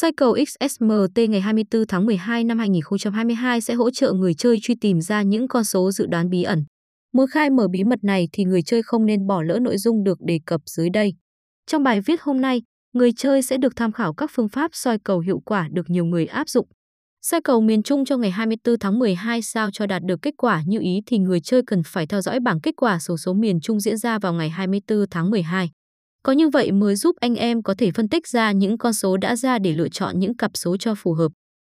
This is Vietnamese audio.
Cycle cầu XSMT ngày 24 tháng 12 năm 2022 sẽ hỗ trợ người chơi truy tìm ra những con số dự đoán bí ẩn. Muốn khai mở bí mật này thì người chơi không nên bỏ lỡ nội dung được đề cập dưới đây. Trong bài viết hôm nay, người chơi sẽ được tham khảo các phương pháp soi cầu hiệu quả được nhiều người áp dụng. Soi cầu miền Trung cho ngày 24 tháng 12 sao cho đạt được kết quả như ý thì người chơi cần phải theo dõi bảng kết quả số, số miền Trung diễn ra vào ngày 24 tháng 12. Có như vậy mới giúp anh em có thể phân tích ra những con số đã ra để lựa chọn những cặp số cho phù hợp.